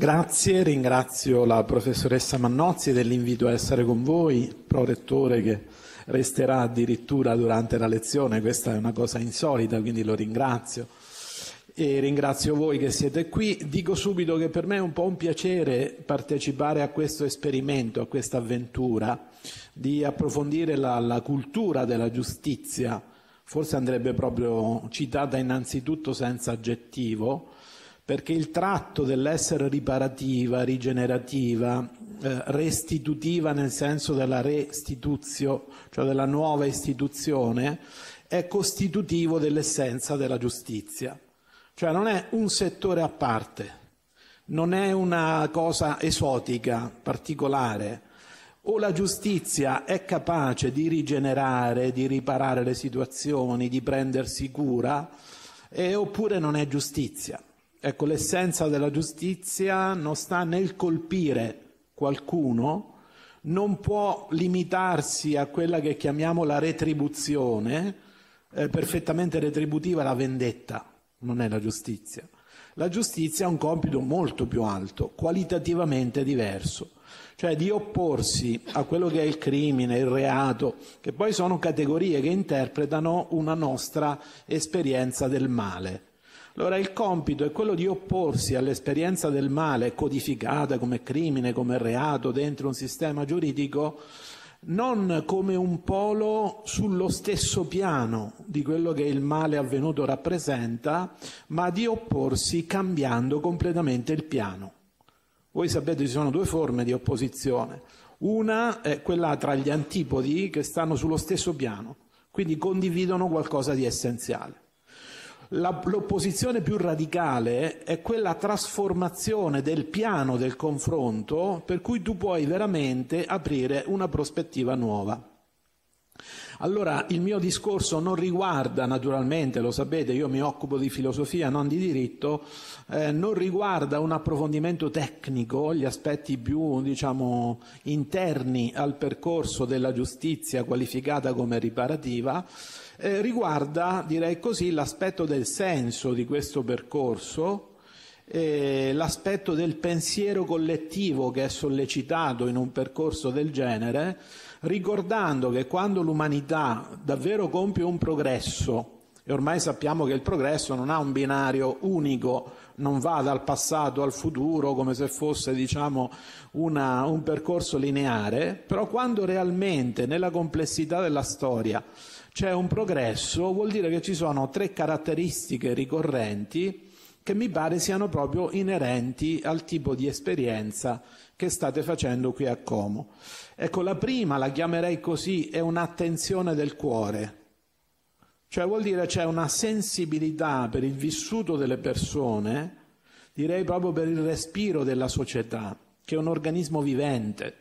Grazie, ringrazio la professoressa Mannozzi dell'invito a essere con voi, prorettore che resterà addirittura durante la lezione, questa è una cosa insolita, quindi lo ringrazio. E ringrazio voi che siete qui. Dico subito che per me è un po' un piacere partecipare a questo esperimento, a questa avventura, di approfondire la, la cultura della giustizia. Forse andrebbe proprio citata innanzitutto senza aggettivo, perché il tratto dell'essere riparativa, rigenerativa, eh, restitutiva nel senso della restituzio, cioè della nuova istituzione, è costitutivo dell'essenza della giustizia. Cioè non è un settore a parte, non è una cosa esotica, particolare. O la giustizia è capace di rigenerare, di riparare le situazioni, di prendersi cura, eh, oppure non è giustizia. Ecco, l'essenza della giustizia non sta nel colpire qualcuno, non può limitarsi a quella che chiamiamo la retribuzione, eh, perfettamente retributiva la vendetta, non è la giustizia. La giustizia ha un compito molto più alto, qualitativamente diverso, cioè di opporsi a quello che è il crimine, il reato, che poi sono categorie che interpretano una nostra esperienza del male. Allora il compito è quello di opporsi all'esperienza del male codificata come crimine, come reato dentro un sistema giuridico, non come un polo sullo stesso piano di quello che il male avvenuto rappresenta, ma di opporsi cambiando completamente il piano. Voi sapete ci sono due forme di opposizione. Una è quella tra gli antipodi che stanno sullo stesso piano, quindi condividono qualcosa di essenziale. La, l'opposizione più radicale è quella trasformazione del piano del confronto per cui tu puoi veramente aprire una prospettiva nuova. Allora il mio discorso non riguarda naturalmente, lo sapete, io mi occupo di filosofia, non di diritto, eh, non riguarda un approfondimento tecnico, gli aspetti più diciamo, interni al percorso della giustizia qualificata come riparativa, eh, riguarda, direi così, l'aspetto del senso di questo percorso, eh, l'aspetto del pensiero collettivo che è sollecitato in un percorso del genere, ricordando che quando l'umanità davvero compie un progresso, e ormai sappiamo che il progresso non ha un binario unico, non va dal passato al futuro come se fosse diciamo, una, un percorso lineare, però quando realmente nella complessità della storia c'è un progresso, vuol dire che ci sono tre caratteristiche ricorrenti che mi pare siano proprio inerenti al tipo di esperienza che state facendo qui a Como. Ecco, la prima, la chiamerei così, è un'attenzione del cuore. Cioè vuol dire c'è una sensibilità per il vissuto delle persone, direi proprio per il respiro della società, che è un organismo vivente,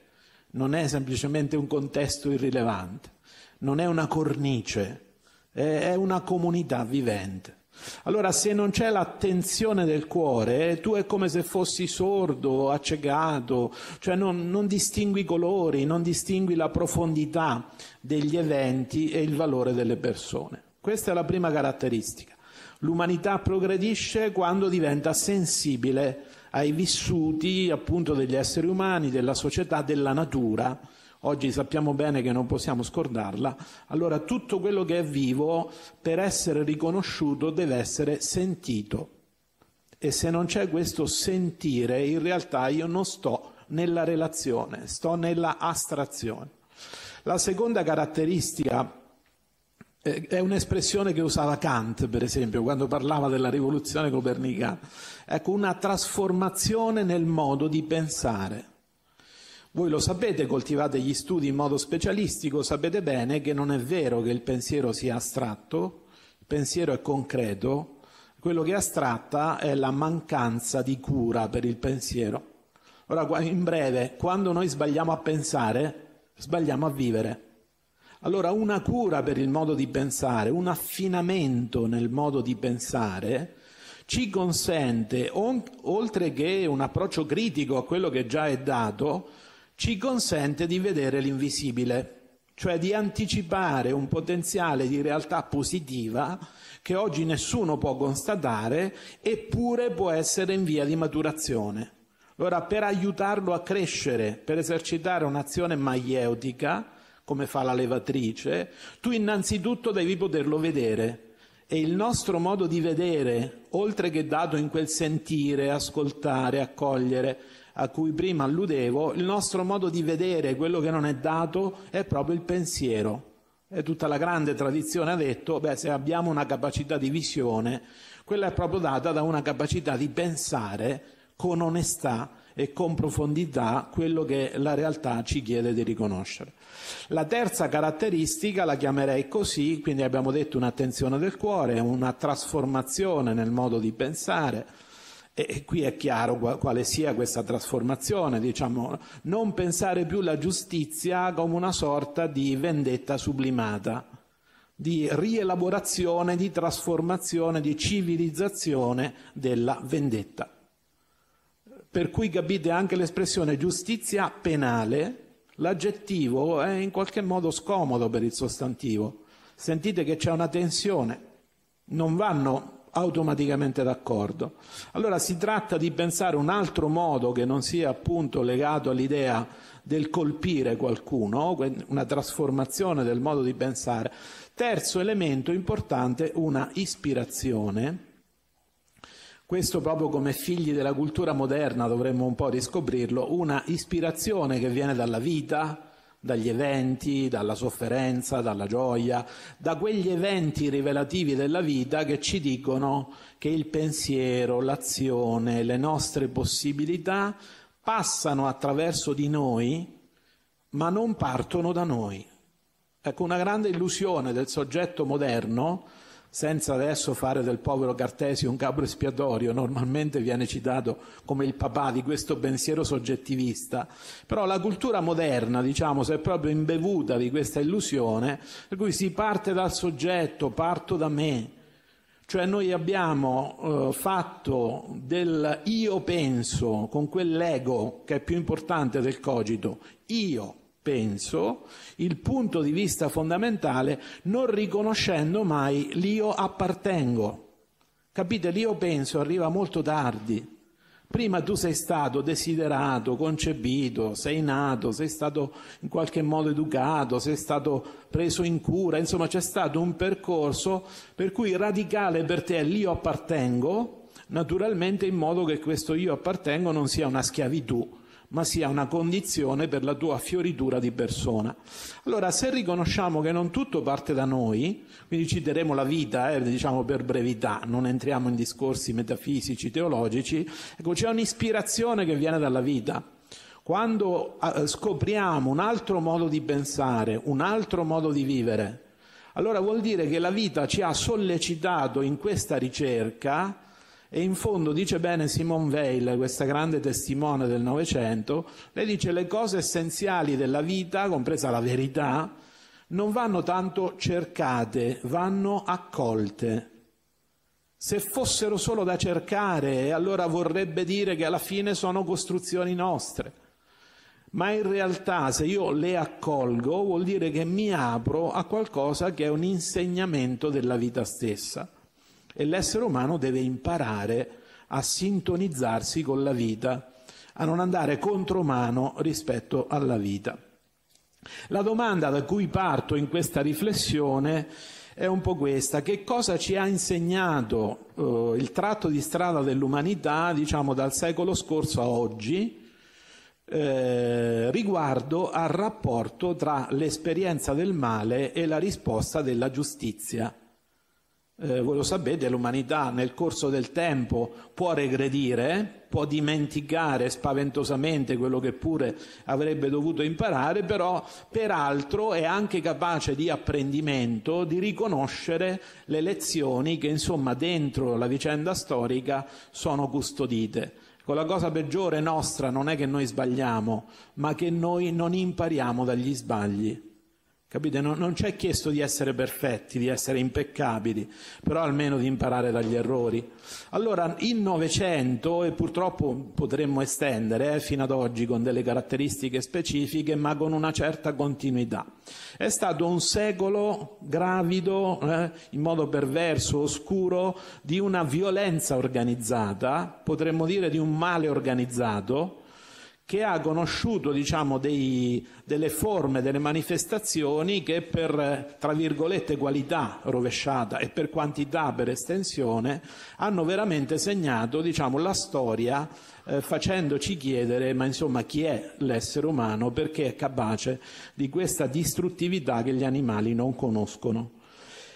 non è semplicemente un contesto irrilevante non è una cornice, è una comunità vivente. Allora, se non c'è l'attenzione del cuore, tu è come se fossi sordo, accecato, cioè non, non, distingui i colori, non distingui la profondità degli eventi e il valore delle persone. Questa è la prima caratteristica. L'umanità progredisce quando diventa sensibile ai vissuti appunto degli esseri umani, della società, della natura oggi sappiamo bene che non possiamo scordarla, allora tutto quello che è vivo per essere riconosciuto deve essere sentito. E se non c'è questo sentire, in realtà io non sto nella relazione, sto nella astrazione. La seconda caratteristica eh, è un'espressione che usava Kant, per esempio, quando parlava della rivoluzione copernicana. Ecco, una trasformazione nel modo di pensare. Voi lo sapete, coltivate gli studi in modo specialistico, sapete bene che non è vero che il pensiero sia astratto, il pensiero è concreto, quello che è astratta è la mancanza di cura per il pensiero. Ora, in breve, quando noi sbagliamo a pensare, sbagliamo a vivere. Allora una cura per il modo di pensare, un affinamento nel modo di pensare, ci consente, oltre che un approccio critico a quello che già è dato, ci consente di vedere l'invisibile, cioè di anticipare un potenziale di realtà positiva che oggi nessuno può constatare, eppure può essere in via di maturazione. Allora, per aiutarlo a crescere, per esercitare un'azione maieutica, come fa la levatrice, tu innanzitutto devi poterlo vedere. E il nostro modo di vedere, oltre che dato in quel sentire, ascoltare, accogliere, a cui prima alludevo, il nostro modo di vedere quello che non è dato è proprio il pensiero. E tutta la grande tradizione ha detto, beh, se abbiamo una capacità di visione, quella è proprio data da una capacità di pensare con onestà e con profondità quello che la realtà ci chiede di riconoscere. La terza caratteristica la chiamerei così, quindi abbiamo detto un'attenzione del cuore, una trasformazione nel modo di pensare, e qui è chiaro quale sia questa trasformazione, diciamo, non pensare più la giustizia come una sorta di vendetta sublimata, di rielaborazione, di trasformazione, di civilizzazione della vendetta. Per cui capite anche l'espressione giustizia penale, l'aggettivo è in qualche modo scomodo per il sostantivo. Sentite che c'è una tensione, non vanno automaticamente d'accordo. Allora si tratta di pensare un altro modo che non sia appunto legato all'idea del colpire qualcuno, una trasformazione del modo di pensare. Terzo elemento importante, una ispirazione. Questo proprio come figli della cultura moderna dovremmo un po' riscoprirlo, una ispirazione che viene dalla vita, dagli eventi, dalla sofferenza, dalla gioia, da quegli eventi rivelativi della vita che ci dicono che il pensiero, l'azione, le nostre possibilità passano attraverso di noi, ma non partono da noi. Ecco, una grande illusione del soggetto moderno senza adesso fare del povero Cartesio un capo espiatorio, normalmente viene citato come il papà di questo pensiero soggettivista, però la cultura moderna, diciamo, si è proprio imbevuta di questa illusione, per cui si parte dal soggetto, parto da me, cioè noi abbiamo eh, fatto del io penso con quell'ego che è più importante del cogito, io penso, il punto di vista fondamentale, non riconoscendo mai l'io appartengo. Capite, l'io penso arriva molto tardi. Prima tu sei stato desiderato, concepito, sei nato, sei stato in qualche modo educato, sei stato preso in cura, insomma c'è stato un percorso per cui radicale per te è l'io appartengo, naturalmente in modo che questo io appartengo non sia una schiavitù, ma sia una condizione per la tua fioritura di persona. Allora, se riconosciamo che non tutto parte da noi, quindi ci daremo la vita, eh, diciamo per brevità, non entriamo in discorsi metafisici, teologici, ecco, c'è un'ispirazione che viene dalla vita. Quando eh, scopriamo un altro modo di pensare, un altro modo di vivere, allora vuol dire che la vita ci ha sollecitato in questa ricerca e in fondo dice bene Simone Weil, questa grande testimone del Novecento, lei dice le cose essenziali della vita, compresa la verità, non vanno tanto cercate, vanno accolte. Se fossero solo da cercare, allora vorrebbe dire che alla fine sono costruzioni nostre. Ma in realtà se io le accolgo vuol dire che mi apro a qualcosa che è un insegnamento della vita stessa e l'essere umano deve imparare a sintonizzarsi con la vita, a non andare contromano rispetto alla vita. La domanda da cui parto in questa riflessione è un po' questa, che cosa ci ha insegnato eh, il tratto di strada dell'umanità, diciamo dal secolo scorso a oggi, eh, riguardo al rapporto tra l'esperienza del male e la risposta della giustizia eh, voi lo sapete, l'umanità nel corso del tempo può regredire, può dimenticare spaventosamente quello che pure avrebbe dovuto imparare, però peraltro è anche capace di apprendimento, di riconoscere le lezioni che insomma dentro la vicenda storica sono custodite. Con la cosa peggiore nostra non è che noi sbagliamo, ma che noi non impariamo dagli sbagli. Capite? Non, non c'è chiesto di essere perfetti, di essere impeccabili, però almeno di imparare dagli errori. Allora, il Novecento, e purtroppo potremmo estendere eh, fino ad oggi con delle caratteristiche specifiche, ma con una certa continuità. È stato un secolo gravido, eh, in modo perverso, oscuro, di una violenza organizzata, potremmo dire di un male organizzato, che ha conosciuto diciamo, dei, delle forme, delle manifestazioni che per, tra virgolette, qualità rovesciata e per quantità, per estensione, hanno veramente segnato diciamo, la storia eh, facendoci chiedere ma insomma chi è l'essere umano perché è capace di questa distruttività che gli animali non conoscono.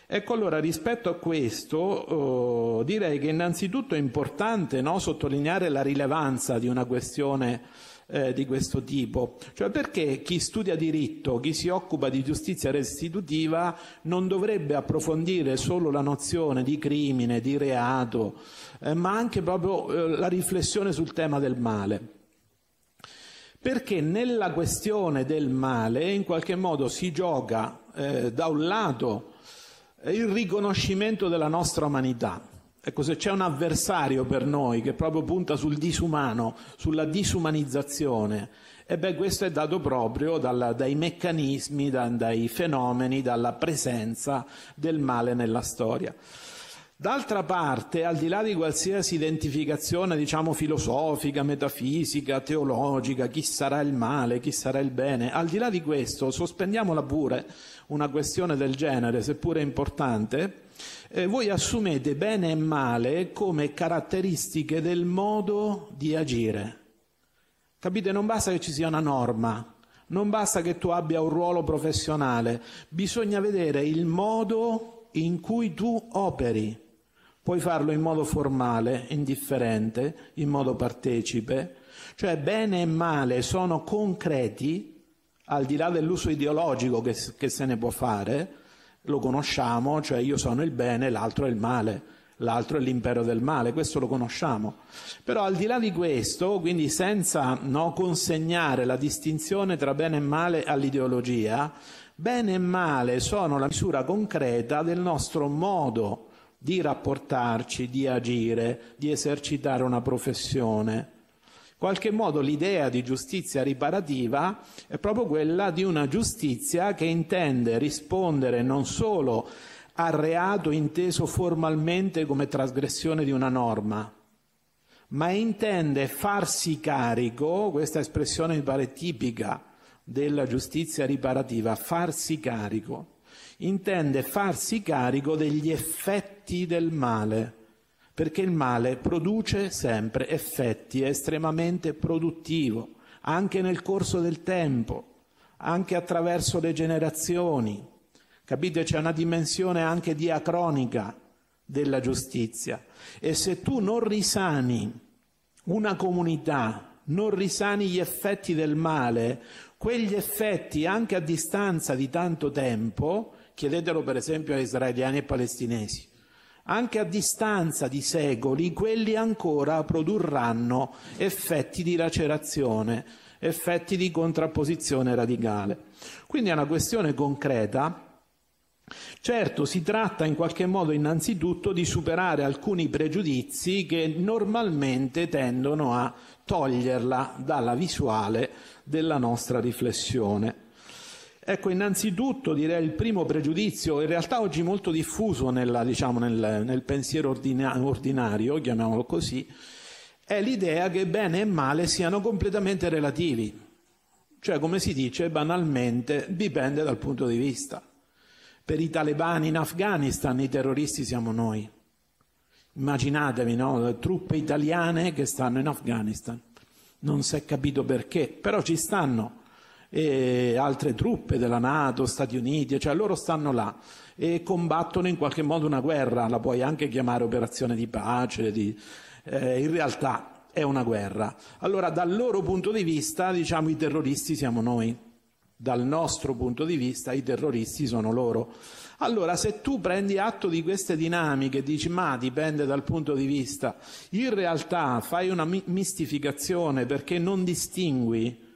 Ecco allora rispetto a questo oh, direi che innanzitutto è importante no, sottolineare la rilevanza di una questione eh, di questo tipo. Cioè perché chi studia diritto, chi si occupa di giustizia restitutiva non dovrebbe approfondire solo la nozione di crimine, di reato, eh, ma anche proprio eh, la riflessione sul tema del male. Perché nella questione del male in qualche modo si gioca eh, da un lato il riconoscimento della nostra umanità, Ecco, se c'è un avversario per noi che proprio punta sul disumano, sulla disumanizzazione, e beh, questo è dato proprio dalla, dai meccanismi, da, dai fenomeni, dalla presenza del male nella storia. D'altra parte, al di là di qualsiasi identificazione, diciamo, filosofica, metafisica, teologica, chi sarà il male, chi sarà il bene, al di là di questo, sospendiamola pure una questione del genere, seppure importante, eh, voi assumete bene e male come caratteristiche del modo di agire. Capite? Non basta che ci sia una norma, non basta che tu abbia un ruolo professionale, bisogna vedere il modo in cui tu operi. Puoi farlo in modo formale, indifferente, in modo partecipe, cioè bene e male sono concreti, al di là dell'uso ideologico che, che se ne può fare, lo conosciamo, cioè io sono il bene, l'altro è il male, l'altro è l'impero del male, questo lo conosciamo. Però al di là di questo, quindi senza no, consegnare la distinzione tra bene e male all'ideologia, bene e male sono la misura concreta del nostro modo di rapportarci, di agire, di esercitare una professione qualche modo l'idea di giustizia riparativa è proprio quella di una giustizia che intende rispondere non solo al reato inteso formalmente come trasgressione di una norma, ma intende farsi carico, questa espressione mi pare tipica della giustizia riparativa, farsi carico, intende farsi carico degli effetti del male perché il male produce sempre effetti, è estremamente produttivo, anche nel corso del tempo, anche attraverso le generazioni. Capite? C'è una dimensione anche diacronica della giustizia. E se tu non risani una comunità, non risani gli effetti del male, quegli effetti anche a distanza di tanto tempo, chiedetelo per esempio a israeliani e palestinesi, anche a distanza di secoli, quelli ancora produrranno effetti di lacerazione, effetti di contrapposizione radicale. Quindi è una questione concreta. Certo, si tratta in qualche modo innanzitutto di superare alcuni pregiudizi che normalmente tendono a toglierla dalla visuale della nostra riflessione. Ecco, innanzitutto direi il primo pregiudizio, in realtà oggi molto diffuso nella, diciamo, nel, nel, pensiero ordina- ordinario, chiamiamolo così, è l'idea che bene e male siano completamente relativi. Cioè, come si dice, banalmente, dipende dal punto di vista. Per i talebani in Afghanistan i terroristi siamo noi. Immaginatevi, no? Truppe italiane che stanno in Afghanistan. Non si è capito perché, però ci stanno e altre truppe della Nato, Stati Uniti, cioè loro stanno là e combattono in qualche modo una guerra, la puoi anche chiamare operazione di pace, di, eh, in realtà è una guerra. Allora dal loro punto di vista diciamo i terroristi siamo noi, dal nostro punto di vista i terroristi sono loro. Allora, se tu prendi atto di queste dinamiche e dici ma dipende dal punto di vista, in realtà fai una mistificazione perché non distingui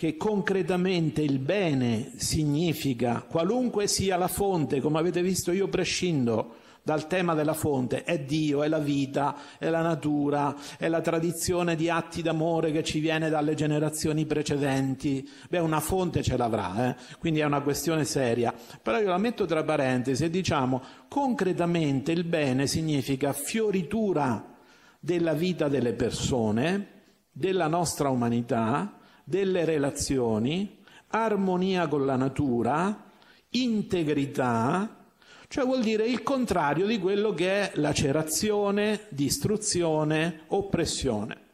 che concretamente il bene significa, qualunque sia la fonte, come avete visto io prescindo dal tema della fonte, è Dio, è la vita, è la natura, è la tradizione di atti d'amore che ci viene dalle generazioni precedenti. Beh, una fonte ce l'avrà, eh? quindi è una questione seria. Però io la metto tra parentesi e diciamo concretamente il bene significa fioritura della vita delle persone, della nostra umanità, delle relazioni, armonia con la natura, integrità, cioè vuol dire il contrario di quello che è lacerazione, distruzione, oppressione.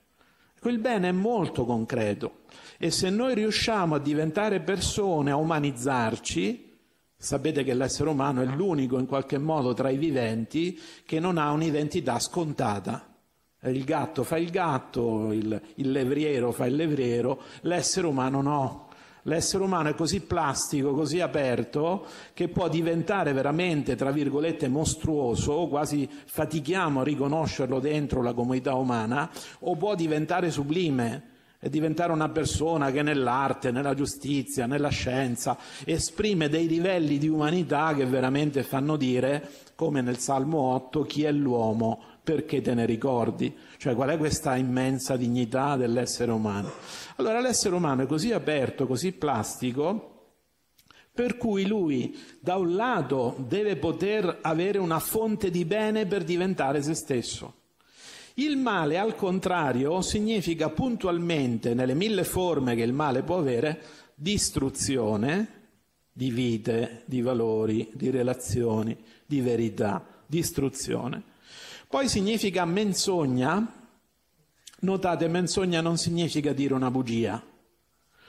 Il bene è molto concreto e se noi riusciamo a diventare persone, a umanizzarci, sapete che l'essere umano è l'unico in qualche modo tra i viventi che non ha un'identità scontata. Il gatto fa il gatto, il, il levriero fa il levriero, l'essere umano no. L'essere umano è così plastico, così aperto, che può diventare veramente, tra virgolette, mostruoso, quasi fatichiamo a riconoscerlo dentro la comunità umana, o può diventare sublime e diventare una persona che nell'arte, nella giustizia, nella scienza esprime dei livelli di umanità che veramente fanno dire, come nel Salmo 8, chi è l'uomo perché te ne ricordi? Cioè qual è questa immensa dignità dell'essere umano? Allora l'essere umano è così aperto, così plastico, per cui lui da un lato deve poter avere una fonte di bene per diventare se stesso. Il male, al contrario, significa puntualmente, nelle mille forme che il male può avere, distruzione di vite, di valori, di relazioni, di verità, distruzione. Poi significa menzogna. Notate, menzogna non significa dire una bugia.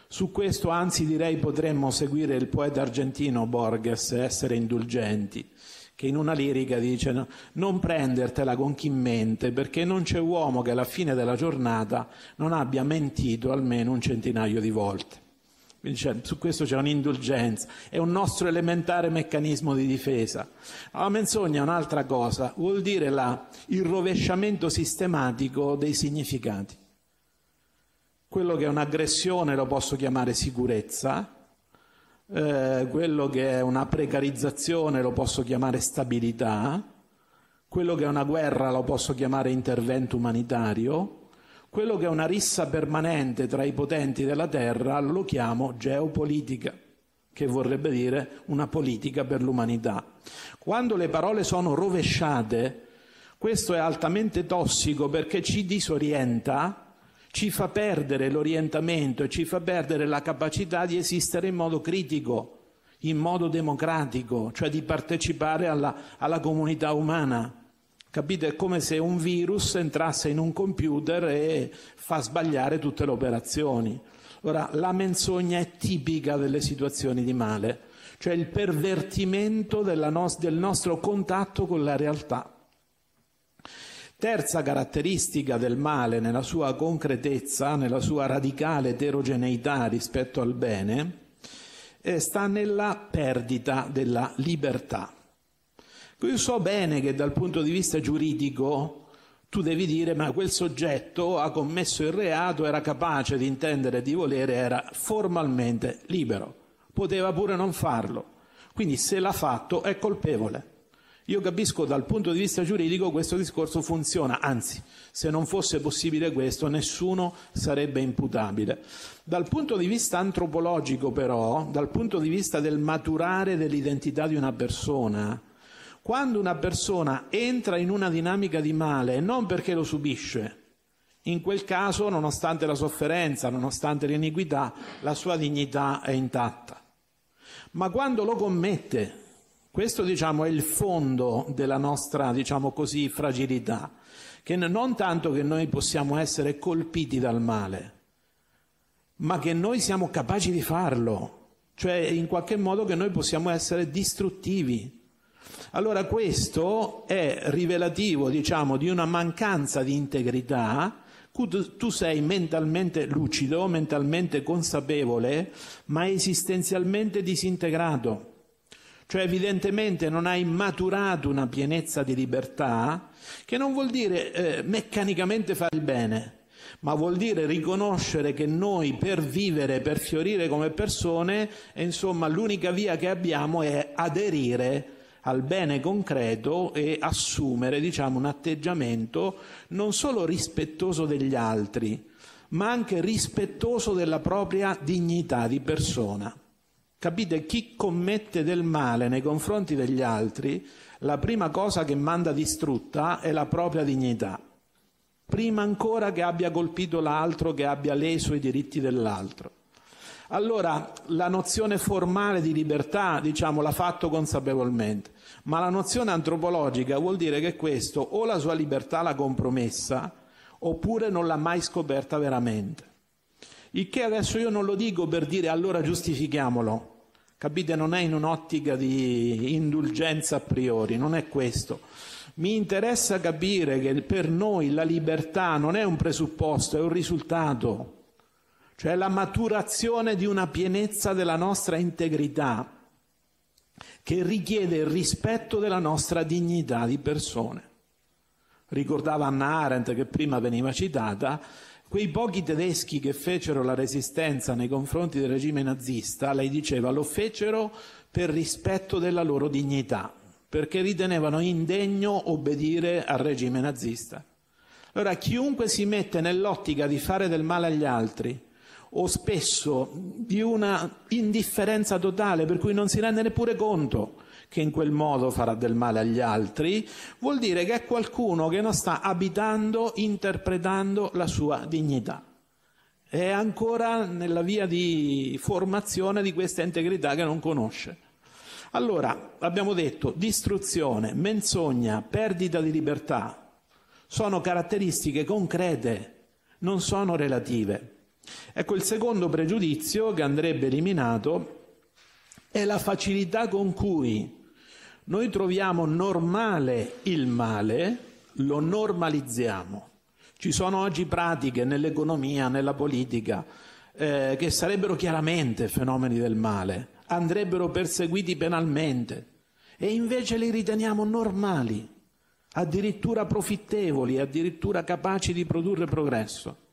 Su questo anzi direi potremmo seguire il poeta argentino Borges essere indulgenti, che in una lirica dice no, non prendertela con chi mente, perché non c'è uomo che alla fine della giornata non abbia mentito almeno un centinaio di volte. Quindi cioè, su questo c'è un'indulgenza, è un nostro elementare meccanismo di difesa. La menzogna è un'altra cosa, vuol dire la, il rovesciamento sistematico dei significati. Quello che è un'aggressione lo posso chiamare sicurezza, eh, quello che è una precarizzazione lo posso chiamare stabilità, quello che è una guerra lo posso chiamare intervento umanitario, quello che è una rissa permanente tra i potenti della terra lo chiamo geopolitica, che vorrebbe dire una politica per l'umanità. Quando le parole sono rovesciate, questo è altamente tossico perché ci disorienta, ci fa perdere l'orientamento e ci fa perdere la capacità di esistere in modo critico, in modo democratico, cioè di partecipare alla, alla comunità umana. Capite? È come se un virus entrasse in un computer e fa sbagliare tutte le operazioni. Ora, la menzogna è tipica delle situazioni di male, cioè il pervertimento no- del nostro contatto con la realtà. Terza caratteristica del male nella sua concretezza, nella sua radicale eterogeneità rispetto al bene, eh, sta nella perdita della libertà. Io so bene che dal punto di vista giuridico tu devi dire ma quel soggetto ha commesso il reato, era capace di intendere di volere, era formalmente libero, poteva pure non farlo, quindi se l'ha fatto è colpevole. Io capisco dal punto di vista giuridico questo discorso funziona, anzi, se non fosse possibile questo, nessuno sarebbe imputabile. Dal punto di vista antropologico, però, dal punto di vista del maturare dell'identità di una persona, quando una persona entra in una dinamica di male non perché lo subisce, in quel caso, nonostante la sofferenza, nonostante l'iniquità, la sua dignità è intatta. Ma quando lo commette, questo diciamo è il fondo della nostra, diciamo così, fragilità, che non tanto che noi possiamo essere colpiti dal male, ma che noi siamo capaci di farlo, cioè in qualche modo che noi possiamo essere distruttivi, allora questo è rivelativo, diciamo, di una mancanza di integrità tu sei mentalmente lucido, mentalmente consapevole, ma esistenzialmente disintegrato. Cioè evidentemente non hai maturato una pienezza di libertà, che non vuol dire eh, meccanicamente fare il bene, ma vuol dire riconoscere che noi per vivere, per fiorire come persone, insomma, l'unica via che abbiamo è aderire al bene concreto e assumere, diciamo, un atteggiamento non solo rispettoso degli altri, ma anche rispettoso della propria dignità di persona. Capite, chi commette del male nei confronti degli altri, la prima cosa che manda distrutta è la propria dignità, prima ancora che abbia colpito l'altro, che abbia leso i diritti dell'altro. Allora, la nozione formale di libertà, diciamo, l'ha fatto consapevolmente, ma la nozione antropologica vuol dire che questo o la sua libertà l'ha compromessa, oppure non l'ha mai scoperta veramente. Il che adesso io non lo dico per dire allora giustifichiamolo, capite? Non è in un'ottica di indulgenza a priori, non è questo. Mi interessa capire che per noi la libertà non è un presupposto, è un risultato, cioè la maturazione di una pienezza della nostra integrità che richiede il rispetto della nostra dignità di persone. Ricordava Anna Arendt, che prima veniva citata, quei pochi tedeschi che fecero la resistenza nei confronti del regime nazista, lei diceva, lo fecero per rispetto della loro dignità, perché ritenevano indegno obbedire al regime nazista. Allora, chiunque si mette nell'ottica di fare del male agli altri, o spesso di una indifferenza totale per cui non si rende neppure conto che in quel modo farà del male agli altri, vuol dire che è qualcuno che non sta abitando, interpretando la sua dignità. È ancora nella via di formazione di questa integrità che non conosce. Allora, abbiamo detto, distruzione, menzogna, perdita di libertà sono caratteristiche concrete, non sono relative. Ecco, il secondo pregiudizio che andrebbe eliminato è la facilità con cui noi troviamo normale il male, lo normalizziamo. Ci sono oggi pratiche nell'economia, nella politica, eh, che sarebbero chiaramente fenomeni del male, andrebbero perseguiti penalmente e invece li riteniamo normali, addirittura profittevoli, addirittura capaci di produrre progresso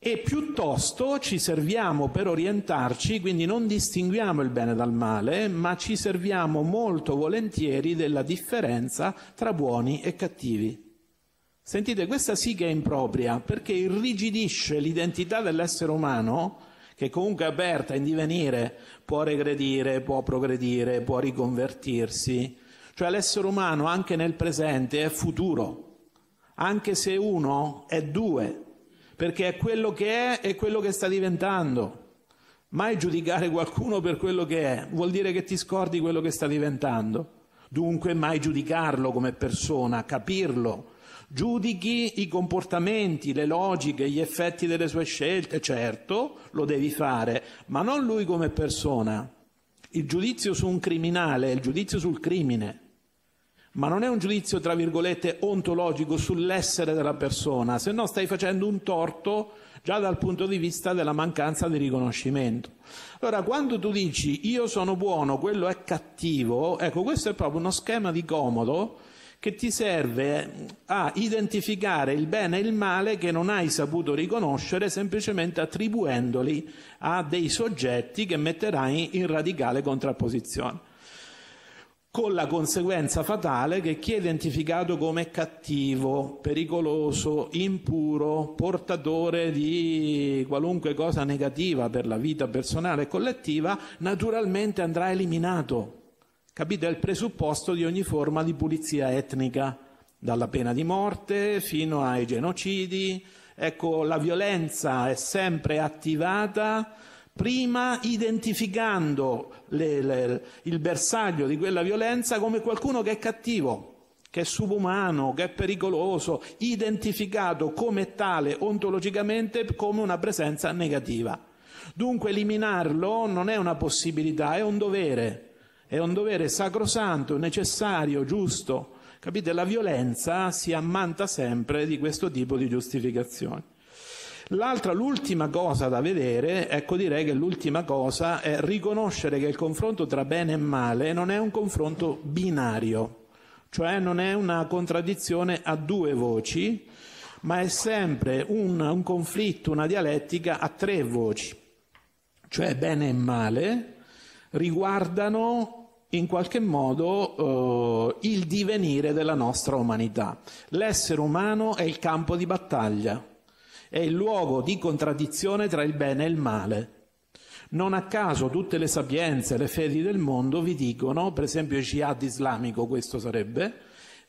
e piuttosto ci serviamo per orientarci, quindi non distinguiamo il bene dal male, ma ci serviamo molto volentieri della differenza tra buoni e cattivi. Sentite, questa sì che è impropria, perché irrigidisce l'identità dell'essere umano, che comunque è aperta in divenire, può regredire, può progredire, può riconvertirsi. Cioè l'essere umano anche nel presente è futuro, anche se uno è due, perché è quello che è e quello che sta diventando. Mai giudicare qualcuno per quello che è, vuol dire che ti scordi quello che sta diventando. Dunque mai giudicarlo come persona, capirlo. Giudichi i comportamenti, le logiche, gli effetti delle sue scelte, certo, lo devi fare, ma non lui come persona. Il giudizio su un criminale è il giudizio sul crimine ma non è un giudizio, tra virgolette, ontologico sull'essere della persona, se no stai facendo un torto già dal punto di vista della mancanza di riconoscimento. Allora, quando tu dici io sono buono, quello è cattivo, ecco, questo è proprio uno schema di comodo che ti serve a identificare il bene e il male che non hai saputo riconoscere semplicemente attribuendoli a dei soggetti che metterai in radicale contrapposizione con la conseguenza fatale che chi è identificato come cattivo, pericoloso, impuro, portatore di qualunque cosa negativa per la vita personale e collettiva, naturalmente andrà eliminato. Capite? È il presupposto di ogni forma di pulizia etnica, dalla pena di morte fino ai genocidi. Ecco, la violenza è sempre attivata prima identificando le, le, il bersaglio di quella violenza come qualcuno che è cattivo, che è subumano, che è pericoloso, identificato come tale ontologicamente come una presenza negativa. Dunque eliminarlo non è una possibilità, è un dovere, è un dovere sacrosanto, necessario, giusto. Capite? La violenza si ammanta sempre di questo tipo di giustificazioni. L'altra, l'ultima cosa da vedere, ecco direi che l'ultima cosa è riconoscere che il confronto tra bene e male non è un confronto binario, cioè non è una contraddizione a due voci, ma è sempre un, un conflitto, una dialettica a tre voci, cioè bene e male riguardano in qualche modo eh, il divenire della nostra umanità. L'essere umano è il campo di battaglia, è il luogo di contraddizione tra il bene e il male. Non a caso tutte le sapienze, le fedi del mondo vi dicono, per esempio il jihad islamico questo sarebbe,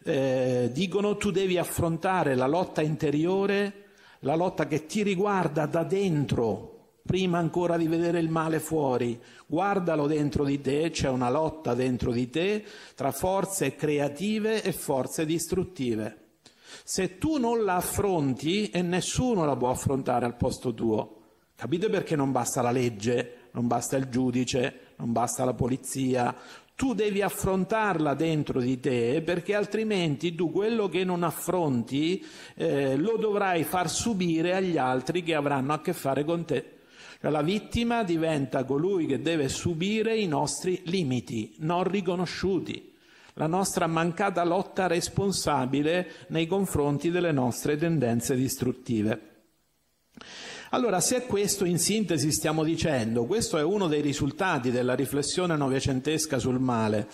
eh, dicono tu devi affrontare la lotta interiore, la lotta che ti riguarda da dentro, prima ancora di vedere il male fuori, guardalo dentro di te, c'è una lotta dentro di te tra forze creative e forze distruttive. Se tu non la affronti e nessuno la può affrontare al posto tuo, capite perché non basta la legge, non basta il giudice, non basta la polizia, tu devi affrontarla dentro di te perché altrimenti tu quello che non affronti eh, lo dovrai far subire agli altri che avranno a che fare con te. Cioè, la vittima diventa colui che deve subire i nostri limiti non riconosciuti, la nostra mancata lotta responsabile nei confronti delle nostre tendenze distruttive. Allora, se questo in sintesi stiamo dicendo, questo è uno dei risultati della riflessione novecentesca sul male,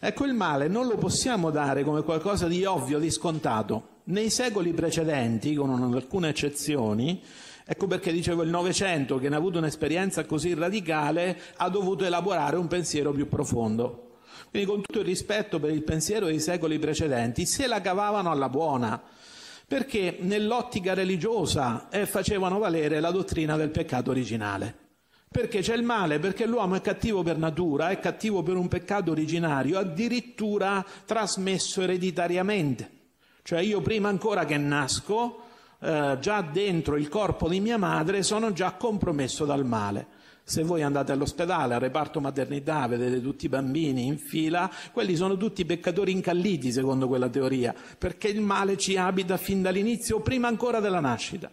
ecco il male non lo possiamo dare come qualcosa di ovvio, di scontato. Nei secoli precedenti, con alcune eccezioni, Ecco perché dicevo il Novecento, che ne ha avuto un'esperienza così radicale, ha dovuto elaborare un pensiero più profondo. Quindi con tutto il rispetto per il pensiero dei secoli precedenti, se la cavavano alla buona, perché nell'ottica religiosa eh, facevano valere la dottrina del peccato originale. Perché c'è il male, perché l'uomo è cattivo per natura, è cattivo per un peccato originario, addirittura trasmesso ereditariamente. Cioè io prima ancora che nasco eh, già dentro il corpo di mia madre sono già compromesso dal male. Se voi andate all'ospedale, al reparto maternità, vedete tutti i bambini in fila, quelli sono tutti peccatori incalliti secondo quella teoria, perché il male ci abita fin dall'inizio, prima ancora della nascita.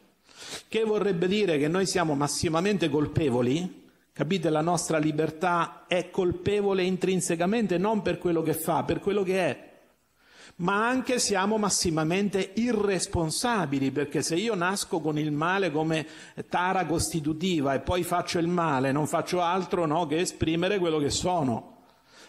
Che vorrebbe dire che noi siamo massimamente colpevoli, capite? La nostra libertà è colpevole intrinsecamente non per quello che fa, per quello che è ma anche siamo massimamente irresponsabili, perché se io nasco con il male come tara costitutiva e poi faccio il male, non faccio altro no, che esprimere quello che sono.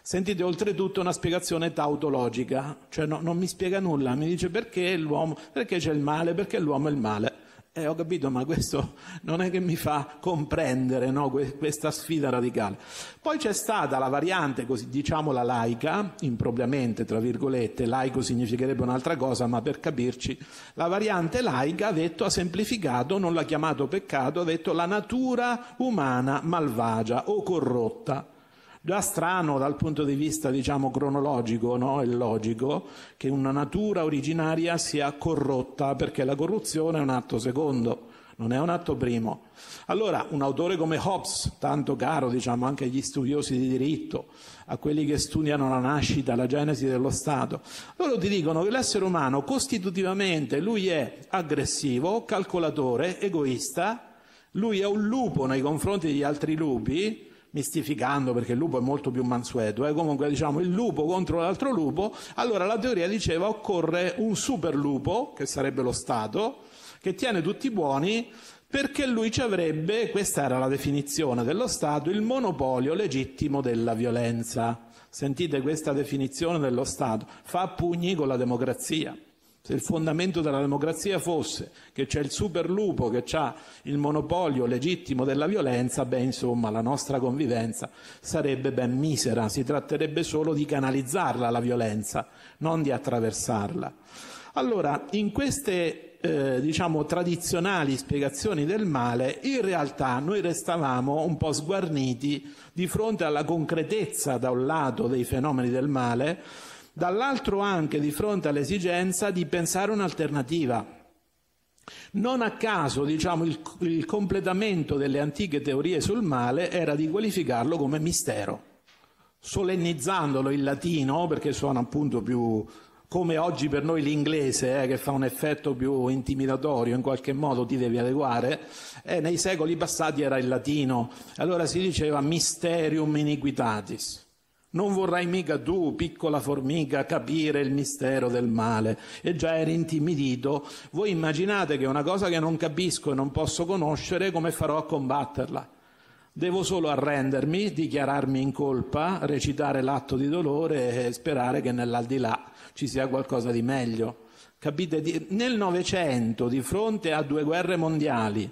Sentite oltretutto una spiegazione tautologica, cioè no, non mi spiega nulla, mi dice perché l'uomo, perché c'è il male, perché l'uomo è il male. Eh, ho capito, ma questo non è che mi fa comprendere no, questa sfida radicale. Poi c'è stata la variante, così diciamo la laica, impropriamente, tra virgolette, laico significherebbe un'altra cosa, ma per capirci, la variante laica ha detto, ha semplificato, non l'ha chiamato peccato, ha detto la natura umana malvagia o corrotta. Già strano dal punto di vista, diciamo, cronologico no? e logico che una natura originaria sia corrotta, perché la corruzione è un atto secondo, non è un atto primo. Allora, un autore come Hobbes, tanto caro, diciamo, anche agli studiosi di diritto, a quelli che studiano la nascita, la genesi dello Stato, loro ti dicono che l'essere umano costitutivamente lui è aggressivo, calcolatore, egoista, lui è un lupo nei confronti degli altri lupi, mistificando perché il lupo è molto più mansueto, eh? comunque diciamo il lupo contro l'altro lupo, allora la teoria diceva occorre un super lupo, che sarebbe lo Stato, che tiene tutti buoni perché lui ci avrebbe, questa era la definizione dello Stato, il monopolio legittimo della violenza. Sentite questa definizione dello Stato, fa pugni con la democrazia. Se il fondamento della democrazia fosse che c'è il superlupo che ha il monopolio legittimo della violenza, beh, insomma, la nostra convivenza sarebbe ben misera, si tratterebbe solo di canalizzarla la violenza, non di attraversarla. Allora, in queste eh, diciamo tradizionali spiegazioni del male, in realtà noi restavamo un po' sguarniti di fronte alla concretezza da un lato dei fenomeni del male, dall'altro anche di fronte all'esigenza di pensare un'alternativa. Non a caso, diciamo, il, il completamento delle antiche teorie sul male era di qualificarlo come mistero, solennizzandolo in latino, perché suona appunto più come oggi per noi l'inglese, eh, che fa un effetto più intimidatorio, in qualche modo ti devi adeguare, eh, nei secoli passati era il latino, allora si diceva mysterium iniquitatis Non vorrai mica tu, piccola formica, capire il mistero del male e già eri intimidito. Voi immaginate che una cosa che non capisco e non posso conoscere, come farò a combatterla? Devo solo arrendermi, dichiararmi in colpa, recitare l'atto di dolore e sperare che nell'aldilà ci sia qualcosa di meglio. Capite? Nel Novecento, di fronte a due guerre mondiali,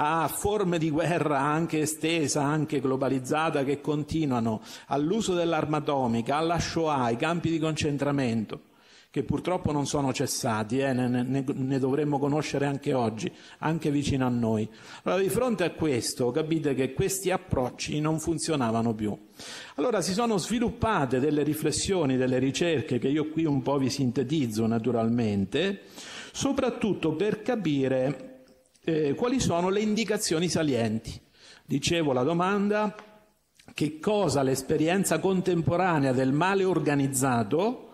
a forme di guerra anche estesa, anche globalizzata, che continuano, all'uso dell'arma atomica, alla Shoah, ai campi di concentramento, che purtroppo non sono cessati, eh, ne, ne, ne, dovremmo conoscere anche oggi, anche vicino a noi. Allora, di fronte a questo, capite che questi approcci non funzionavano più. Allora si sono sviluppate delle riflessioni, delle ricerche, che io qui un po' vi sintetizzo naturalmente, soprattutto per capire eh, quali sono le indicazioni salienti. Dicevo la domanda, che cosa l'esperienza contemporanea del male organizzato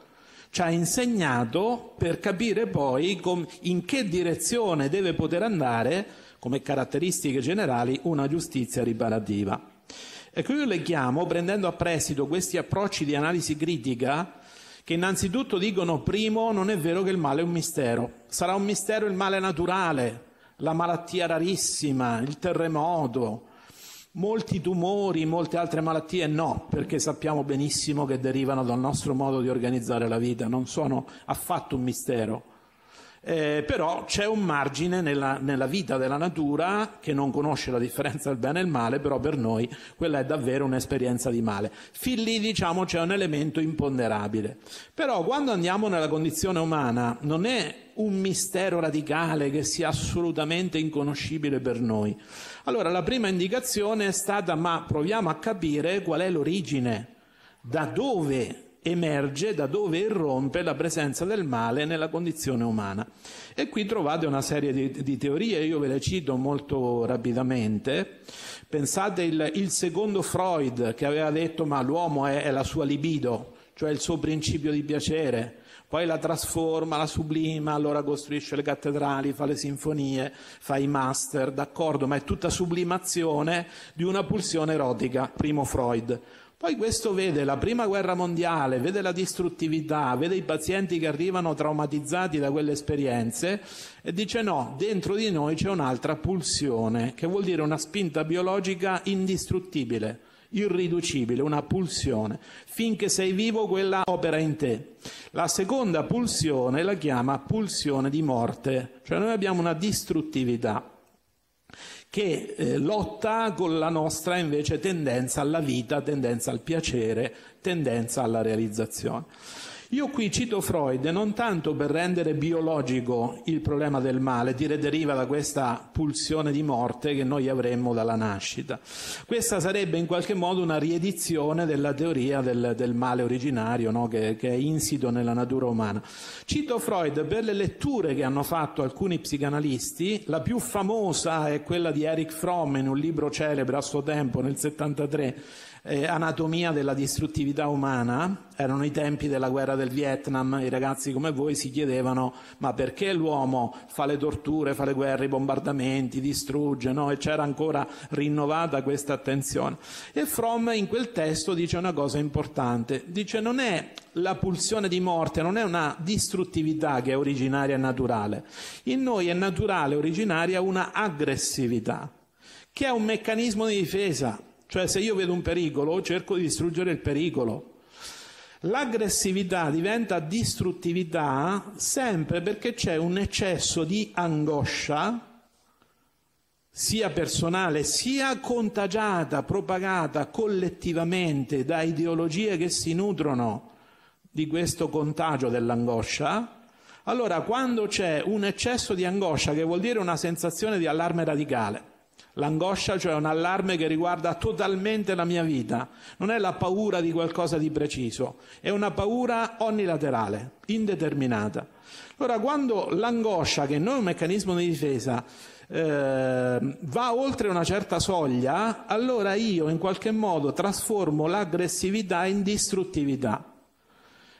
ci ha insegnato per capire poi in che direzione deve poter andare, come caratteristiche generali, una giustizia riparativa. Ecco, io le chiamo, prendendo a prestito questi approcci di analisi critica, che innanzitutto dicono, primo, non è vero che il male è un mistero, sarà un mistero il male naturale, la malattia rarissima, il terremoto, molti tumori, molte altre malattie no, perché sappiamo benissimo che derivano dal nostro modo di organizzare la vita, non sono affatto un mistero eh, però c'è un margine nella, nella, vita della natura che non conosce la differenza del bene e il male, però per noi quella è davvero un'esperienza di male. Fin lì diciamo c'è un elemento imponderabile. Però quando andiamo nella condizione umana non è un mistero radicale che sia assolutamente inconoscibile per noi. Allora la prima indicazione è stata ma proviamo a capire qual è l'origine, da dove emerge da dove irrompe la presenza del male nella condizione umana. E qui trovate una serie di, di teorie, io ve le cito molto rapidamente. Pensate il, il secondo Freud che aveva detto ma l'uomo è, è la sua libido, cioè il suo principio di piacere poi la trasforma, la sublima, allora costruisce le cattedrali, fa le sinfonie, fa i master, d'accordo, ma è tutta sublimazione di una pulsione erotica, primo Freud. Poi questo vede la prima guerra mondiale, vede la distruttività, vede i pazienti che arrivano traumatizzati da quelle esperienze e dice no, dentro di noi c'è un'altra pulsione, che vuol dire una spinta biologica indistruttibile, irriducibile, una pulsione. Finché sei vivo quella opera in te. La seconda pulsione la chiama pulsione di morte, cioè noi abbiamo una distruttività che eh, lotta con la nostra invece tendenza alla vita, tendenza al piacere, tendenza alla realizzazione. Io qui cito Freud non tanto per rendere biologico il problema del male, dire deriva da questa pulsione di morte che noi avremmo dalla nascita. Questa sarebbe in qualche modo una riedizione della teoria del, del male originario no? che, che, è insito nella natura umana. Cito Freud per le letture che hanno fatto alcuni psicanalisti, la più famosa è quella di Eric Fromm in un libro celebre a suo tempo, nel 73, eh, anatomia della distruttività umana, erano i tempi della guerra del Vietnam, i ragazzi come voi si chiedevano ma perché l'uomo fa le torture, fa le guerre, i bombardamenti, distrugge, no? e c'era ancora rinnovata questa attenzione. E Fromm in quel testo dice una cosa importante, dice non è la pulsione di morte, non è una distruttività che è originaria e naturale, in noi è naturale, originaria una aggressività, che è un meccanismo di difesa cioè se io vedo un pericolo cerco di distruggere il pericolo. L'aggressività diventa distruttività sempre perché c'è un eccesso di angoscia, sia personale sia contagiata, propagata collettivamente da ideologie che si nutrono di questo contagio dell'angoscia, allora quando c'è un eccesso di angoscia, che vuol dire una sensazione di allarme radicale, L'angoscia, cioè un allarme che riguarda totalmente la mia vita, non è la paura di qualcosa di preciso, è una paura onnilaterale, indeterminata. Allora, quando l'angoscia, che non è un meccanismo di difesa, eh, va oltre una certa soglia, allora io in qualche modo trasformo l'aggressività in distruttività.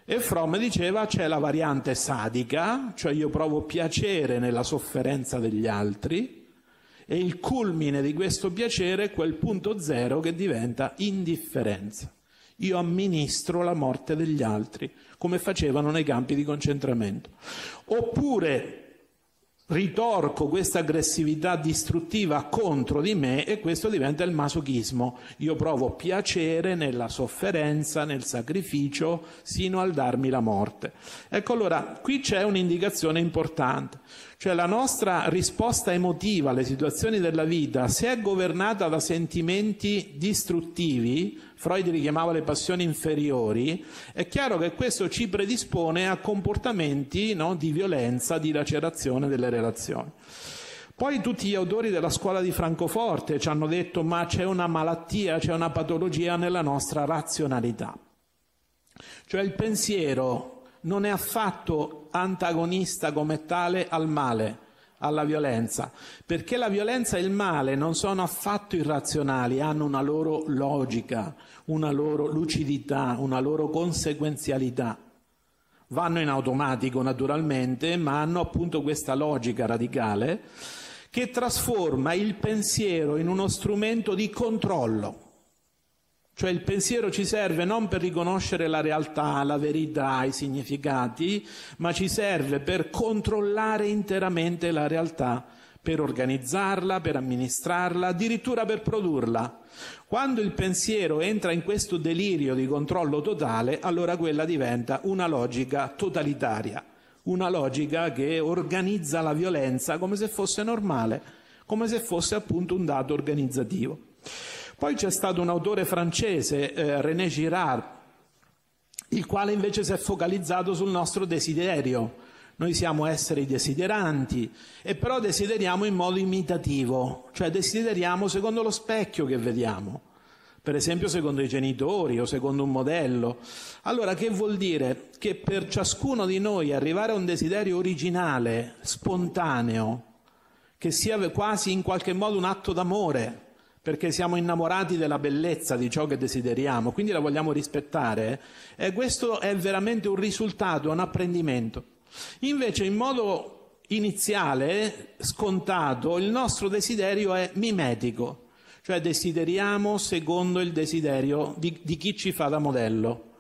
E Fromm diceva c'è la variante sadica, cioè io provo piacere nella sofferenza degli altri, e il culmine di questo piacere è quel punto zero che diventa indifferenza. io amministro la morte degli altri, come facevano nei campi di concentramento. Oppure ritorco questa aggressività distruttiva contro di me e questo diventa il masochismo. Io provo piacere nella sofferenza, nel sacrificio, sino al darmi la morte. Ecco allora, qui c'è un'indicazione importante, cioè la nostra risposta emotiva alle situazioni della vita, se è governata da sentimenti distruttivi, Freud richiamava le passioni inferiori, è chiaro che questo ci predispone a comportamenti no, di violenza, di lacerazione delle relazioni. Poi tutti gli autori della scuola di Francoforte ci hanno detto ma c'è una malattia, c'è una patologia nella nostra razionalità. Cioè il pensiero non è affatto antagonista come tale al male, alla violenza, perché la violenza e il male non sono affatto irrazionali, hanno una loro logica, una loro lucidità, una loro conseguenzialità. Vanno in automatico naturalmente, ma hanno appunto questa logica radicale che trasforma il pensiero in uno strumento di controllo. Cioè il pensiero ci serve non per riconoscere la realtà, la verità, i significati, ma ci serve per controllare interamente la realtà, per organizzarla, per amministrarla, addirittura per produrla. Quando il pensiero entra in questo delirio di controllo totale, allora quella diventa una logica totalitaria, una logica che organizza la violenza come se fosse normale, come se fosse appunto un dato organizzativo. Poi c'è stato un autore francese, eh, René Girard, il quale invece si è focalizzato sul nostro desiderio. Noi siamo esseri desideranti e però desideriamo in modo imitativo, cioè desideriamo secondo lo specchio che vediamo, per esempio secondo i genitori o secondo un modello. Allora che vuol dire? Che per ciascuno di noi arrivare a un desiderio originale, spontaneo, che sia quasi in qualche modo un atto d'amore, perché siamo innamorati della bellezza di ciò che desideriamo, quindi la vogliamo rispettare, e questo è veramente un risultato, un apprendimento. Invece in modo iniziale, scontato, il nostro desiderio è mimetico, cioè desideriamo secondo il desiderio di, di chi ci fa da modello.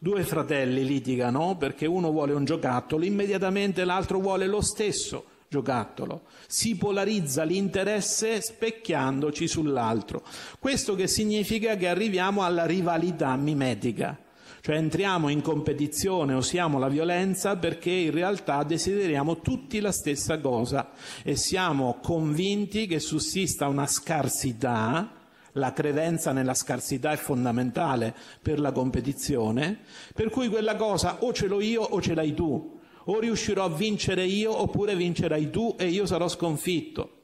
Due fratelli litigano perché uno vuole un giocattolo, immediatamente l'altro vuole lo stesso giocattolo. Si polarizza l'interesse specchiandoci sull'altro. Questo che significa che arriviamo alla rivalità mimetica. Cioè entriamo in competizione, usiamo la violenza perché in realtà desideriamo tutti la stessa cosa e siamo convinti che sussista una scarsità, la credenza nella scarsità è fondamentale per la competizione, per cui quella cosa o ce l'ho io o ce l'hai tu o riuscirò a vincere io oppure vincerai tu e io sarò sconfitto.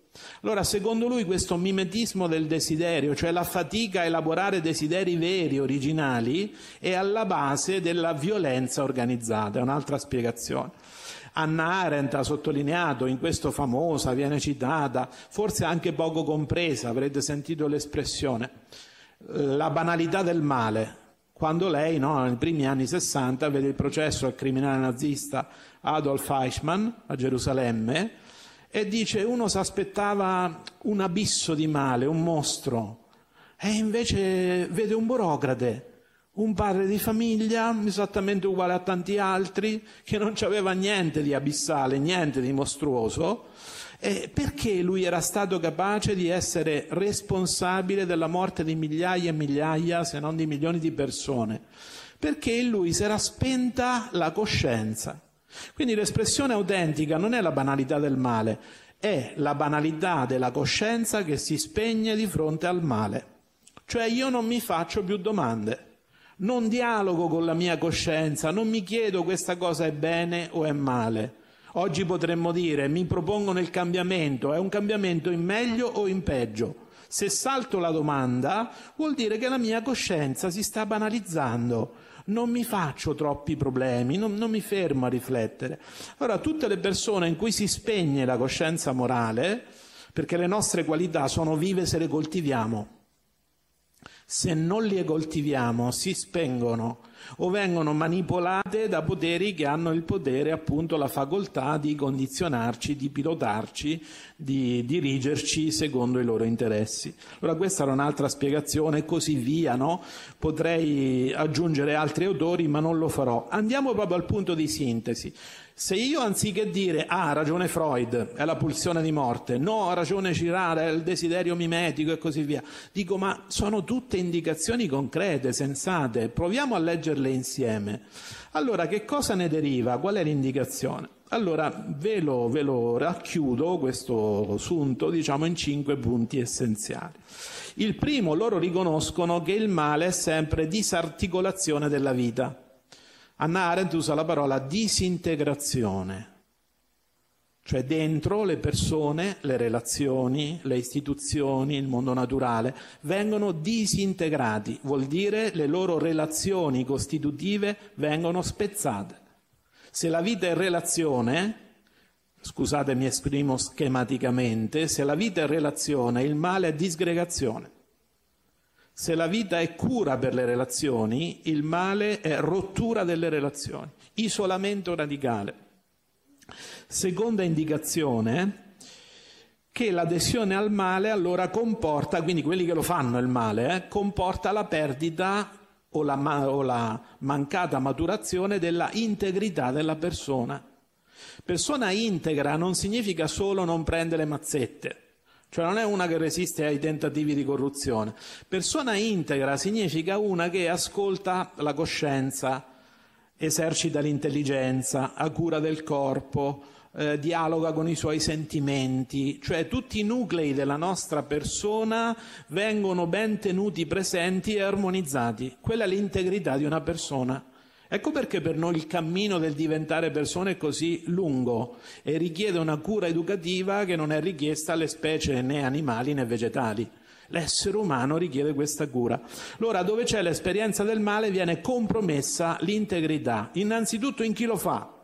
Allora, secondo lui questo mimetismo del desiderio, cioè la fatica a elaborare desideri veri, originali, è alla base della violenza organizzata, è un'altra spiegazione. Anna Arendt ha sottolineato in questo famosa, viene citata, forse anche poco compresa, avrete sentito l'espressione, la banalità del male, quando lei, no, nei primi anni 60, vede il processo al criminale nazista Adolf Eichmann a Gerusalemme e dice uno si aspettava un abisso di male, un mostro, e invece vede un burocrate, un padre di famiglia esattamente uguale a tanti altri, che non aveva niente di abissale, niente di mostruoso, eh, perché lui era stato capace di essere responsabile della morte di migliaia e migliaia, se non di milioni di persone? Perché in lui si era spenta la coscienza. Quindi l'espressione autentica non è la banalità del male, è la banalità della coscienza che si spegne di fronte al male. Cioè io non mi faccio più domande, non dialogo con la mia coscienza, non mi chiedo questa cosa è bene o è male. Oggi potremmo dire mi propongono il cambiamento, è un cambiamento in meglio o in peggio? Se salto la domanda vuol dire che la mia coscienza si sta banalizzando, non mi faccio troppi problemi, non, non mi fermo a riflettere. Allora tutte le persone in cui si spegne la coscienza morale, perché le nostre qualità sono vive se le coltiviamo, se non le coltiviamo si spengono o vengono manipolate da poteri che hanno il potere, appunto, la facoltà di condizionarci, di pilotarci, di dirigerci secondo i loro interessi. Allora questa era un'altra spiegazione così via, no? Potrei aggiungere altri autori, ma non lo farò. Andiamo proprio al punto di sintesi. Se io anziché dire ah, ha ragione Freud, è la pulsione di morte, no, ha ragione Girard, è il desiderio mimetico e così via, dico ma sono tutte indicazioni concrete, sensate, proviamo a leggerle insieme. Allora, che cosa ne deriva? Qual è l'indicazione? Allora, ve lo, ve lo racchiudo questo assunto, diciamo, in cinque punti essenziali. Il primo, loro riconoscono che il male è sempre disarticolazione della vita. Anna Arendt usa la parola disintegrazione, cioè dentro le persone, le relazioni, le istituzioni, il mondo naturale vengono disintegrati, vuol dire le loro relazioni costitutive vengono spezzate. Se la vita è relazione, scusate mi esprimo schematicamente, se la vita è relazione, il male è disgregazione. Se la vita è cura per le relazioni, il male è rottura delle relazioni, isolamento radicale. Seconda indicazione, che l'adesione al male allora comporta, quindi quelli che lo fanno il male, eh, comporta la perdita o la, o la mancata maturazione della integrità della persona. Persona integra non significa solo non prendere mazzette cioè non è una che resiste ai tentativi di corruzione. Persona integra significa una che ascolta la coscienza, esercita l'intelligenza, ha cura del corpo, eh, dialoga con i suoi sentimenti, cioè tutti i nuclei della nostra persona vengono ben tenuti presenti e armonizzati. Quella è l'integrità di una persona. Ecco perché per noi il cammino del diventare persone è così lungo e richiede una cura educativa che non è richiesta alle specie né animali né vegetali. L'essere umano richiede questa cura. Allora, dove c'è l'esperienza del male viene compromessa l'integrità, innanzitutto in chi lo fa,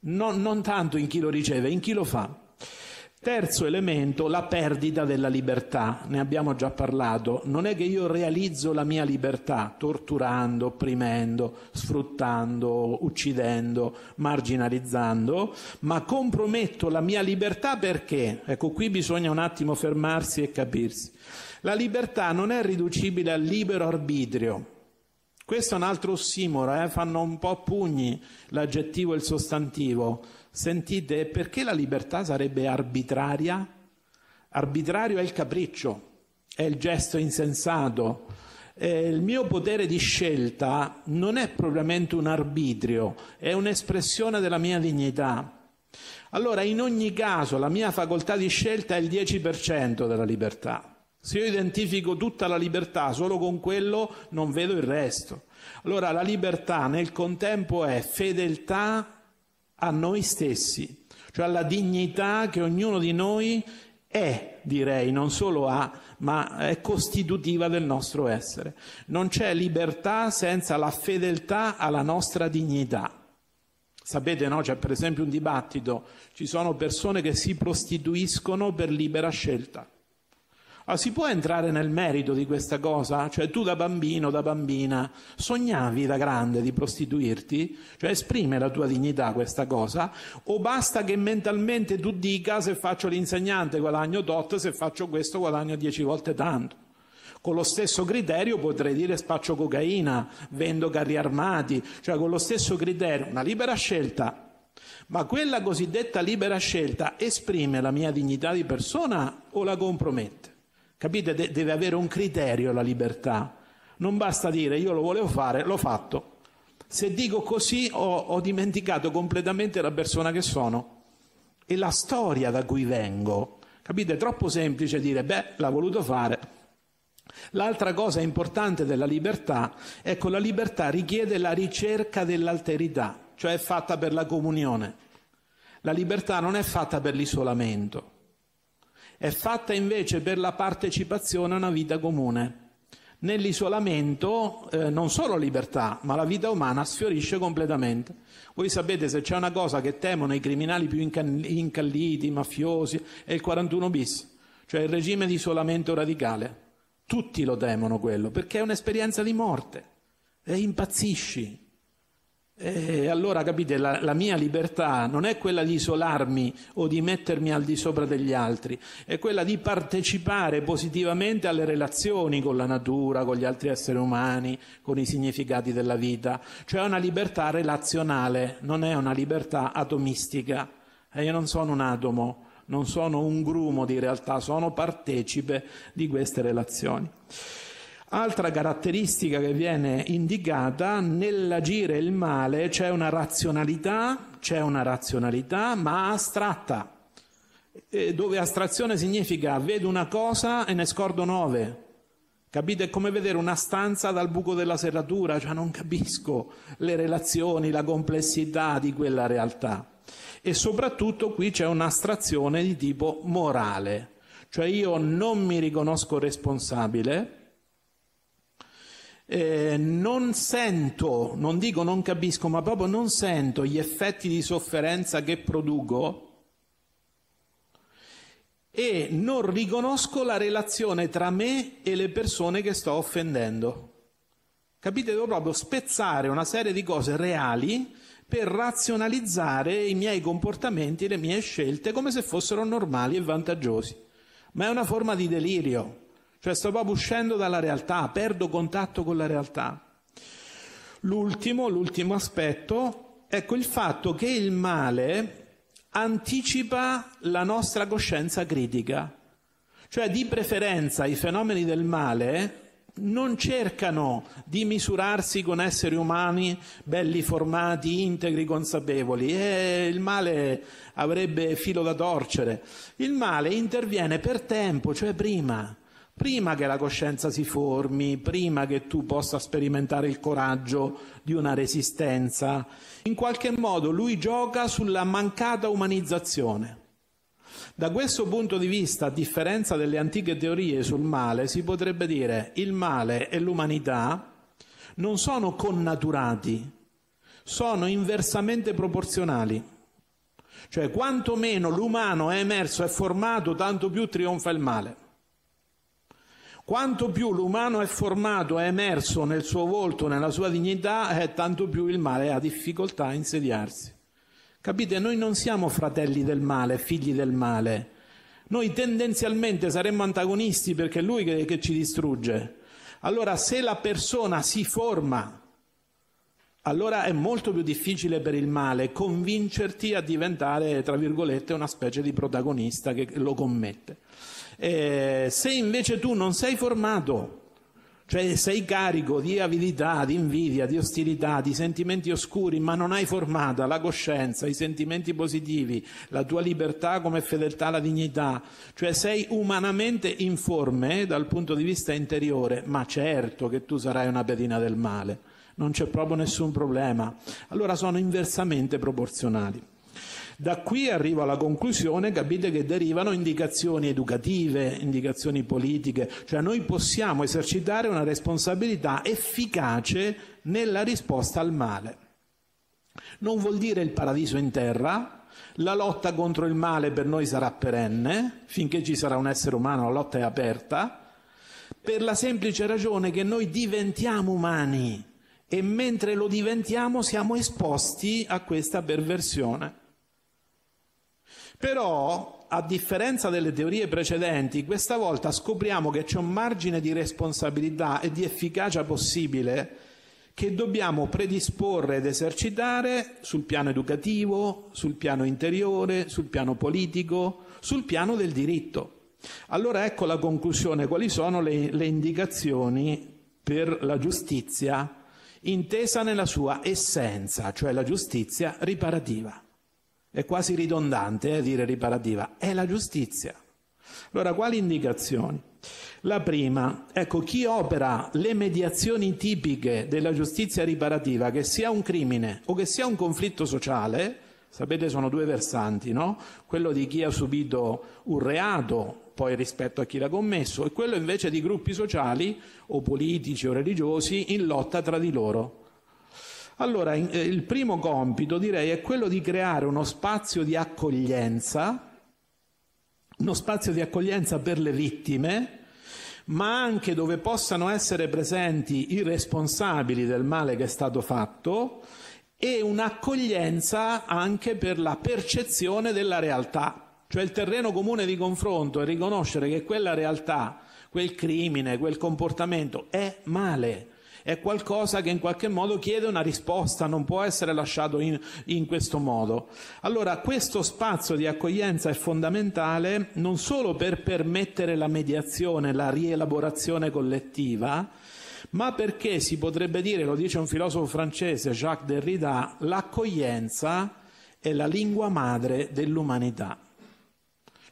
non, non tanto in chi lo riceve, in chi lo fa. Terzo elemento, la perdita della libertà. Ne abbiamo già parlato. Non è che io realizzo la mia libertà torturando, opprimendo, sfruttando, uccidendo, marginalizzando, ma comprometto la mia libertà perché? Ecco, qui bisogna un attimo fermarsi e capirsi. La libertà non è riducibile al libero arbitrio. Questo è un altro ossimoro, eh? fanno un po' pugni l'aggettivo e il sostantivo. Sentite, perché la libertà sarebbe arbitraria? Arbitrario è il capriccio, è il gesto insensato. Eh, il mio potere di scelta non è propriamente un arbitrio, è un'espressione della mia dignità. Allora, in ogni caso, la mia facoltà di scelta è il 10% della libertà. Se io identifico tutta la libertà solo con quello, non vedo il resto. Allora, la libertà nel contempo è fedeltà a noi stessi, cioè alla dignità che ognuno di noi è, direi, non solo ha, ma è costitutiva del nostro essere. Non c'è libertà senza la fedeltà alla nostra dignità. Sapete, no? C'è per esempio un dibattito, ci sono persone che si prostituiscono per libera scelta. Ah, si può entrare nel merito di questa cosa? Cioè tu da bambino, da bambina, sognavi da grande di prostituirti? Cioè esprime la tua dignità questa cosa? O basta che mentalmente tu dica se faccio l'insegnante guadagno tot, se faccio questo guadagno dieci volte tanto? Con lo stesso criterio potrei dire spaccio cocaina, vendo carri armati, cioè con lo stesso criterio, una libera scelta. Ma quella cosiddetta libera scelta esprime la mia dignità di persona o la compromette? Capite? De- deve avere un criterio la libertà. Non basta dire io lo volevo fare, l'ho fatto. Se dico così ho, ho dimenticato completamente la persona che sono e la storia da cui vengo. Capite? È troppo semplice dire beh, l'ha voluto fare. L'altra cosa importante della libertà che la libertà richiede la ricerca dell'alterità, cioè è fatta per la comunione. La libertà non è fatta per l'isolamento è fatta invece per la partecipazione a una vita comune. Nell'isolamento eh, non solo libertà, ma la vita umana sfiorisce completamente. Voi sapete se c'è una cosa che temono i criminali più incalliti, i mafiosi, è il 41 bis, cioè il regime di isolamento radicale. Tutti lo temono quello, perché è un'esperienza di morte. e impazzisci. E allora capite, la, la, mia libertà non è quella di isolarmi o di mettermi al di sopra degli altri, è quella di partecipare positivamente alle relazioni con la natura, con gli altri esseri umani, con i significati della vita. Cioè è una libertà relazionale, non è una libertà atomistica. E io non sono un atomo, non sono un grumo di realtà, sono partecipe di queste relazioni. Altra caratteristica che viene indicata nell'agire il male c'è una razionalità, c'è una razionalità ma astratta, dove astrazione significa vedo una cosa e ne scordo nove. Capite? È come vedere una stanza dal buco della serratura, cioè non capisco le relazioni, la complessità di quella realtà. E soprattutto qui c'è un'astrazione di tipo morale, cioè io non mi riconosco responsabile, eh, non sento, non dico non capisco, ma proprio non sento gli effetti di sofferenza che produco e non riconosco la relazione tra me e le persone che sto offendendo. Capite? Devo proprio spezzare una serie di cose reali per razionalizzare i miei comportamenti, le mie scelte come se fossero normali e vantaggiosi. Ma è una forma di delirio. Cioè sto proprio uscendo dalla realtà, perdo contatto con la realtà. L'ultimo, l'ultimo aspetto, ecco il fatto che il male anticipa la nostra coscienza critica. Cioè di preferenza i fenomeni del male non cercano di misurarsi con esseri umani belli formati, integri, consapevoli e il male avrebbe filo da torcere. Il male interviene per tempo, cioè prima prima che la coscienza si formi, prima che tu possa sperimentare il coraggio di una resistenza, in qualche modo lui gioca sulla mancata umanizzazione. Da questo punto di vista, a differenza delle antiche teorie sul male, si potrebbe dire il male e l'umanità non sono connaturati, sono inversamente proporzionali. Cioè, quanto meno l'umano è emerso e formato, tanto più trionfa il male. Quanto più l'umano è formato, è emerso nel suo volto, nella sua dignità, eh, tanto più il male ha difficoltà a insediarsi. Capite? Noi non siamo fratelli del male, figli del male. Noi tendenzialmente saremmo antagonisti perché è lui che, che ci distrugge. Allora, se la persona si forma, allora è molto più difficile per il male convincerti a diventare, tra virgolette, una specie di protagonista che lo commette. Eh, se invece tu non sei formato, cioè sei carico di avidità, di invidia, di ostilità, di sentimenti oscuri, ma non hai formata la coscienza, i sentimenti positivi, la tua libertà come fedeltà alla dignità, cioè sei umanamente informe dal punto di vista interiore, ma certo che tu sarai una pedina del male, non c'è proprio nessun problema. Allora sono inversamente proporzionali. Da qui arrivo alla conclusione, capite che derivano indicazioni educative, indicazioni politiche, cioè noi possiamo esercitare una responsabilità efficace nella risposta al male. Non vuol dire il paradiso in terra, la lotta contro il male per noi sarà perenne, finché ci sarà un essere umano la lotta è aperta, per la semplice ragione che noi diventiamo umani e mentre lo diventiamo siamo esposti a questa perversione. Però, a differenza delle teorie precedenti, questa volta scopriamo che c'è un margine di responsabilità e di efficacia possibile che dobbiamo predisporre ed esercitare sul piano educativo, sul piano interiore, sul piano politico, sul piano del diritto. Allora ecco la conclusione, quali sono le, le indicazioni per la giustizia intesa nella sua essenza, cioè la giustizia riparativa. È quasi ridondante eh, dire riparativa, è la giustizia. Allora, quali indicazioni? La prima, ecco, chi opera le mediazioni tipiche della giustizia riparativa, che sia un crimine o che sia un conflitto sociale, sapete sono due versanti, no? Quello di chi ha subito un reato, poi rispetto a chi l'ha commesso, e quello invece di gruppi sociali o politici o religiosi in lotta tra di loro. Allora, eh, il primo compito direi è quello di creare uno spazio di accoglienza, uno spazio di accoglienza per le vittime, ma anche dove possano essere presenti i responsabili del male che è stato fatto e un'accoglienza anche per la percezione della realtà, cioè il terreno comune di confronto è riconoscere che quella realtà, quel crimine, quel comportamento è male è qualcosa che in qualche modo chiede una risposta, non può essere lasciato in, in questo modo. Allora questo spazio di accoglienza è fondamentale non solo per permettere la mediazione, la rielaborazione collettiva, ma perché si potrebbe dire, lo dice un filosofo francese, Jacques Derrida, l'accoglienza è la lingua madre dell'umanità.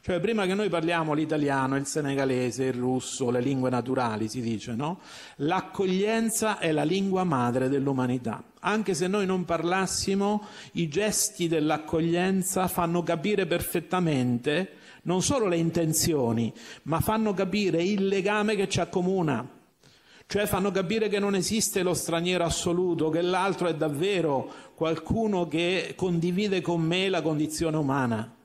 Cioè prima che noi parliamo l'italiano, il senegalese, il russo, le lingue naturali, si dice, no? L'accoglienza è la lingua madre dell'umanità. Anche se noi non parlassimo, i gesti dell'accoglienza fanno capire perfettamente non solo le intenzioni, ma fanno capire il legame che ci accomuna. Cioè fanno capire che non esiste lo straniero assoluto, che l'altro è davvero qualcuno che condivide con me la condizione umana.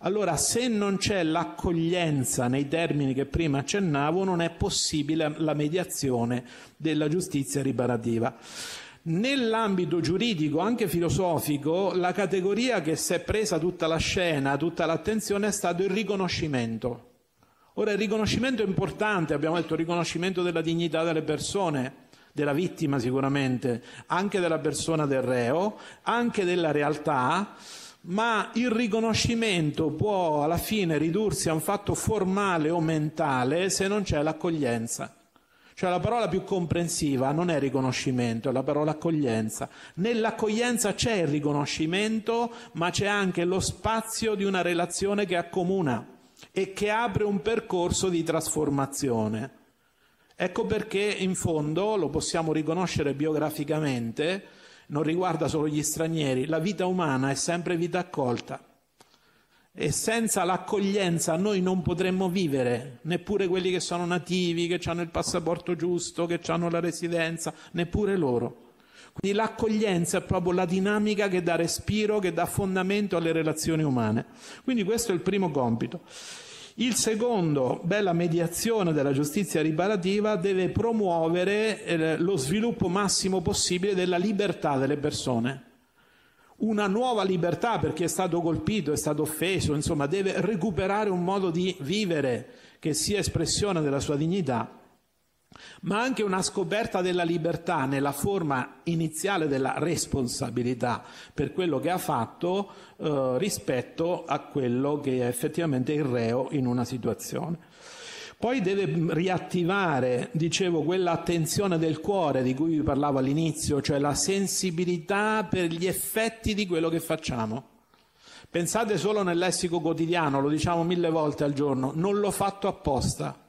Allora, se non c'è l'accoglienza nei termini che prima accennavo, non è possibile la mediazione della giustizia riparativa. Nell'ambito giuridico, anche filosofico, la categoria che si è presa tutta la scena, tutta l'attenzione è stato il riconoscimento. Ora il riconoscimento è importante, abbiamo detto il riconoscimento della dignità delle persone, della vittima sicuramente, anche della persona del reo, anche della realtà, ma il riconoscimento può alla fine ridursi a un fatto formale o mentale se non c'è l'accoglienza. Cioè la parola più comprensiva non è riconoscimento, è la parola accoglienza. Nell'accoglienza c'è il riconoscimento, ma c'è anche lo spazio di una relazione che accomuna e che apre un percorso di trasformazione. Ecco perché in fondo lo possiamo riconoscere biograficamente, non riguarda solo gli stranieri, la vita umana è sempre vita accolta e senza l'accoglienza noi non potremmo vivere, neppure quelli che sono nativi, che hanno il passaporto giusto, che hanno la residenza, neppure loro. Quindi l'accoglienza è proprio la dinamica che dà respiro, che dà fondamento alle relazioni umane. Quindi questo è il primo compito. Il secondo, beh, la mediazione della giustizia riparativa deve promuovere eh, lo sviluppo massimo possibile della libertà delle persone. Una nuova libertà per chi è stato colpito, è stato offeso, insomma, deve recuperare un modo di vivere che sia espressione della sua dignità ma anche una scoperta della libertà nella forma iniziale della responsabilità per quello che ha fatto eh, rispetto a quello che è effettivamente il reo in una situazione. Poi deve riattivare, dicevo, quell'attenzione del cuore di cui vi parlavo all'inizio, cioè la sensibilità per gli effetti di quello che facciamo. Pensate solo nel lessico quotidiano, lo diciamo mille volte al giorno, non l'ho fatto apposta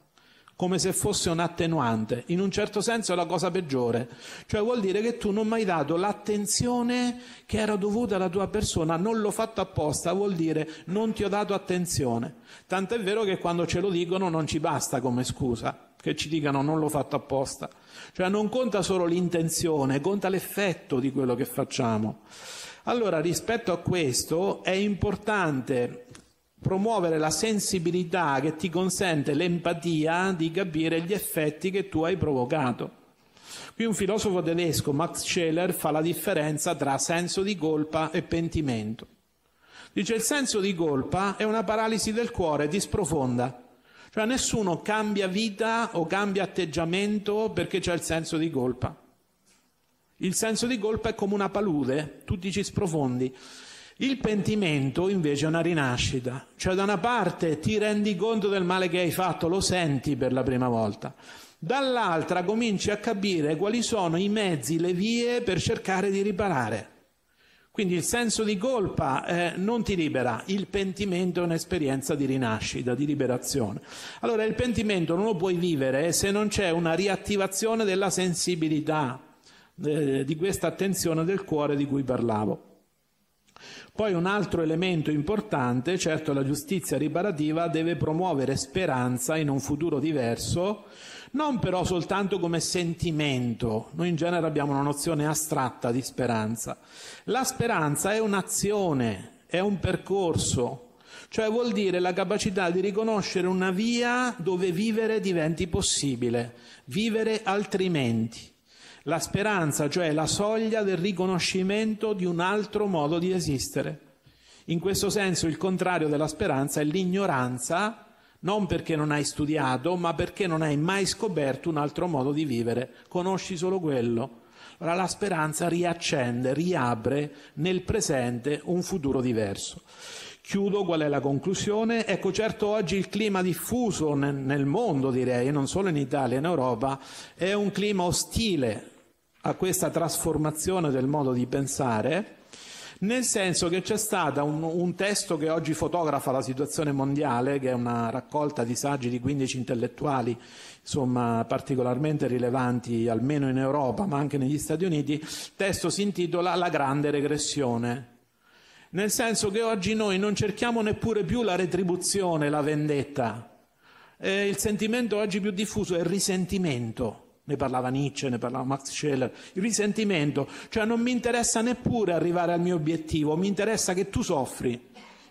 come se fosse un attenuante, in un certo senso è la cosa peggiore, cioè vuol dire che tu non mi hai dato l'attenzione che era dovuta alla tua persona, non l'ho fatto apposta, vuol dire non ti ho dato attenzione. Tant'è vero che quando ce lo dicono non ci basta come scusa, che ci dicano non l'ho fatto apposta. Cioè non conta solo l'intenzione, conta l'effetto di quello che facciamo. Allora, rispetto a questo è importante promuovere la sensibilità che ti consente l'empatia di capire gli effetti che tu hai provocato. Qui un filosofo tedesco, Max Scheler, fa la differenza tra senso di colpa e pentimento. Dice il senso di colpa è una paralisi del cuore, ti sprofonda. Cioè nessuno cambia vita o cambia atteggiamento perché c'è il senso di colpa. Il senso di colpa è come una palude, tu ti ci sprofondi. Il pentimento invece è una rinascita, cioè da una parte ti rendi conto del male che hai fatto, lo senti per la prima volta, dall'altra cominci a capire quali sono i mezzi, le vie per cercare di riparare. Quindi il senso di colpa eh, non ti libera, il pentimento è un'esperienza di rinascita, di liberazione. Allora il pentimento non lo puoi vivere se non c'è una riattivazione della sensibilità, eh, di questa attenzione del cuore di cui parlavo. Poi un altro elemento importante, certo la giustizia riparativa deve promuovere speranza in un futuro diverso, non però soltanto come sentimento, noi in genere abbiamo una nozione astratta di speranza. La speranza è un'azione, è un percorso, cioè vuol dire la capacità di riconoscere una via dove vivere diventi possibile, vivere altrimenti. La speranza, cioè la soglia del riconoscimento di un altro modo di esistere. In questo senso il contrario della speranza è l'ignoranza, non perché non hai studiato, ma perché non hai mai scoperto un altro modo di vivere, conosci solo quello. Allora la speranza riaccende, riapre nel presente un futuro diverso. Chiudo, qual è la conclusione? Ecco, certo oggi il clima diffuso nel, mondo, direi, non solo in Italia, in Europa, è un clima ostile a questa trasformazione del modo di pensare, nel senso che c'è stato un, un, testo che oggi fotografa la situazione mondiale, che è una raccolta di saggi di 15 intellettuali, insomma, particolarmente rilevanti almeno in Europa, ma anche negli Stati Uniti. Il testo si intitola La grande regressione nel senso che oggi noi non cerchiamo neppure più la retribuzione, la vendetta. Eh, il sentimento oggi più diffuso è il risentimento. Ne parlava Nietzsche, ne parlava Max Scheller. Il risentimento, cioè non mi interessa neppure arrivare al mio obiettivo, mi interessa che tu soffri,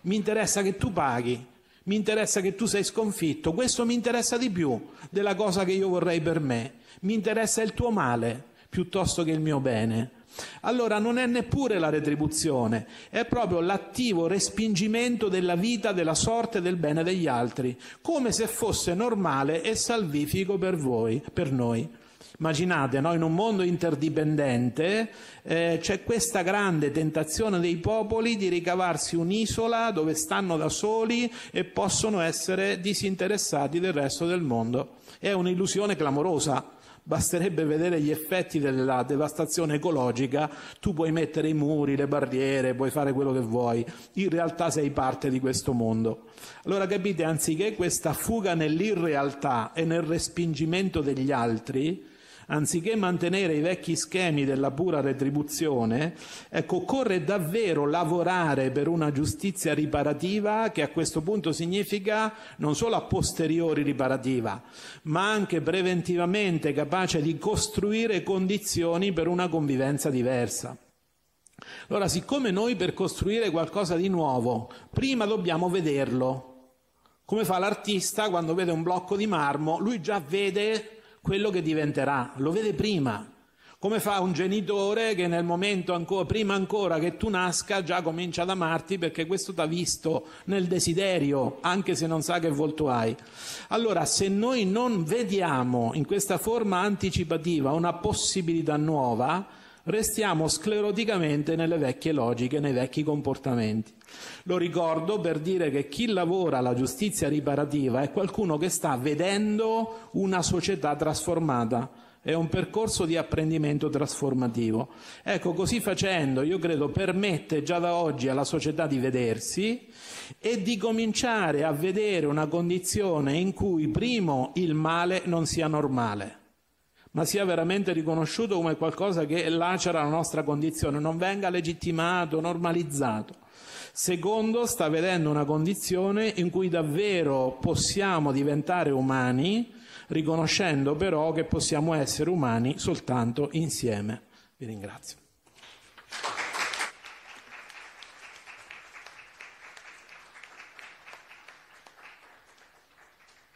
mi interessa che tu paghi, mi interessa che tu sei sconfitto. Questo mi interessa di più della cosa che io vorrei per me. Mi interessa il tuo male piuttosto che il mio bene. Allora non è neppure la retribuzione, è proprio l'attivo respingimento della vita, della sorte, del bene degli altri, come se fosse normale e salvifico per voi, per noi. Immaginate, no? in un mondo interdipendente eh, c'è questa grande tentazione dei popoli di ricavarsi un'isola dove stanno da soli e possono essere disinteressati del resto del mondo. È un'illusione clamorosa. Basterebbe vedere gli effetti della devastazione ecologica, tu puoi mettere i muri, le barriere, puoi fare quello che vuoi, in realtà sei parte di questo mondo. Allora capite, anziché questa fuga nell'irrealtà e nel respingimento degli altri, anziché mantenere i vecchi schemi della pura retribuzione, ecco, occorre davvero lavorare per una giustizia riparativa che a questo punto significa non solo a posteriori riparativa, ma anche preventivamente capace di costruire condizioni per una convivenza diversa. Allora, siccome noi per costruire qualcosa di nuovo, prima dobbiamo vederlo, come fa l'artista quando vede un blocco di marmo, lui già vede quello che diventerà, lo vede prima. Come fa un genitore che nel momento ancora, prima ancora che tu nasca già comincia ad amarti perché questo t'ha visto nel desiderio, anche se non sa che volto hai. Allora, se noi non vediamo in questa forma anticipativa una possibilità nuova, restiamo scleroticamente nelle vecchie logiche, nei vecchi comportamenti. Lo ricordo per dire che chi lavora alla giustizia riparativa è qualcuno che sta vedendo una società trasformata. È un percorso di apprendimento trasformativo. Ecco, così facendo, io credo, permette già da oggi alla società di vedersi e di cominciare a vedere una condizione in cui, primo, il male non sia normale ma sia veramente riconosciuto come qualcosa che lacera la nostra condizione, non venga legittimato, normalizzato. Secondo, sta vedendo una condizione in cui davvero possiamo diventare umani, riconoscendo però che possiamo essere umani soltanto insieme. Vi ringrazio.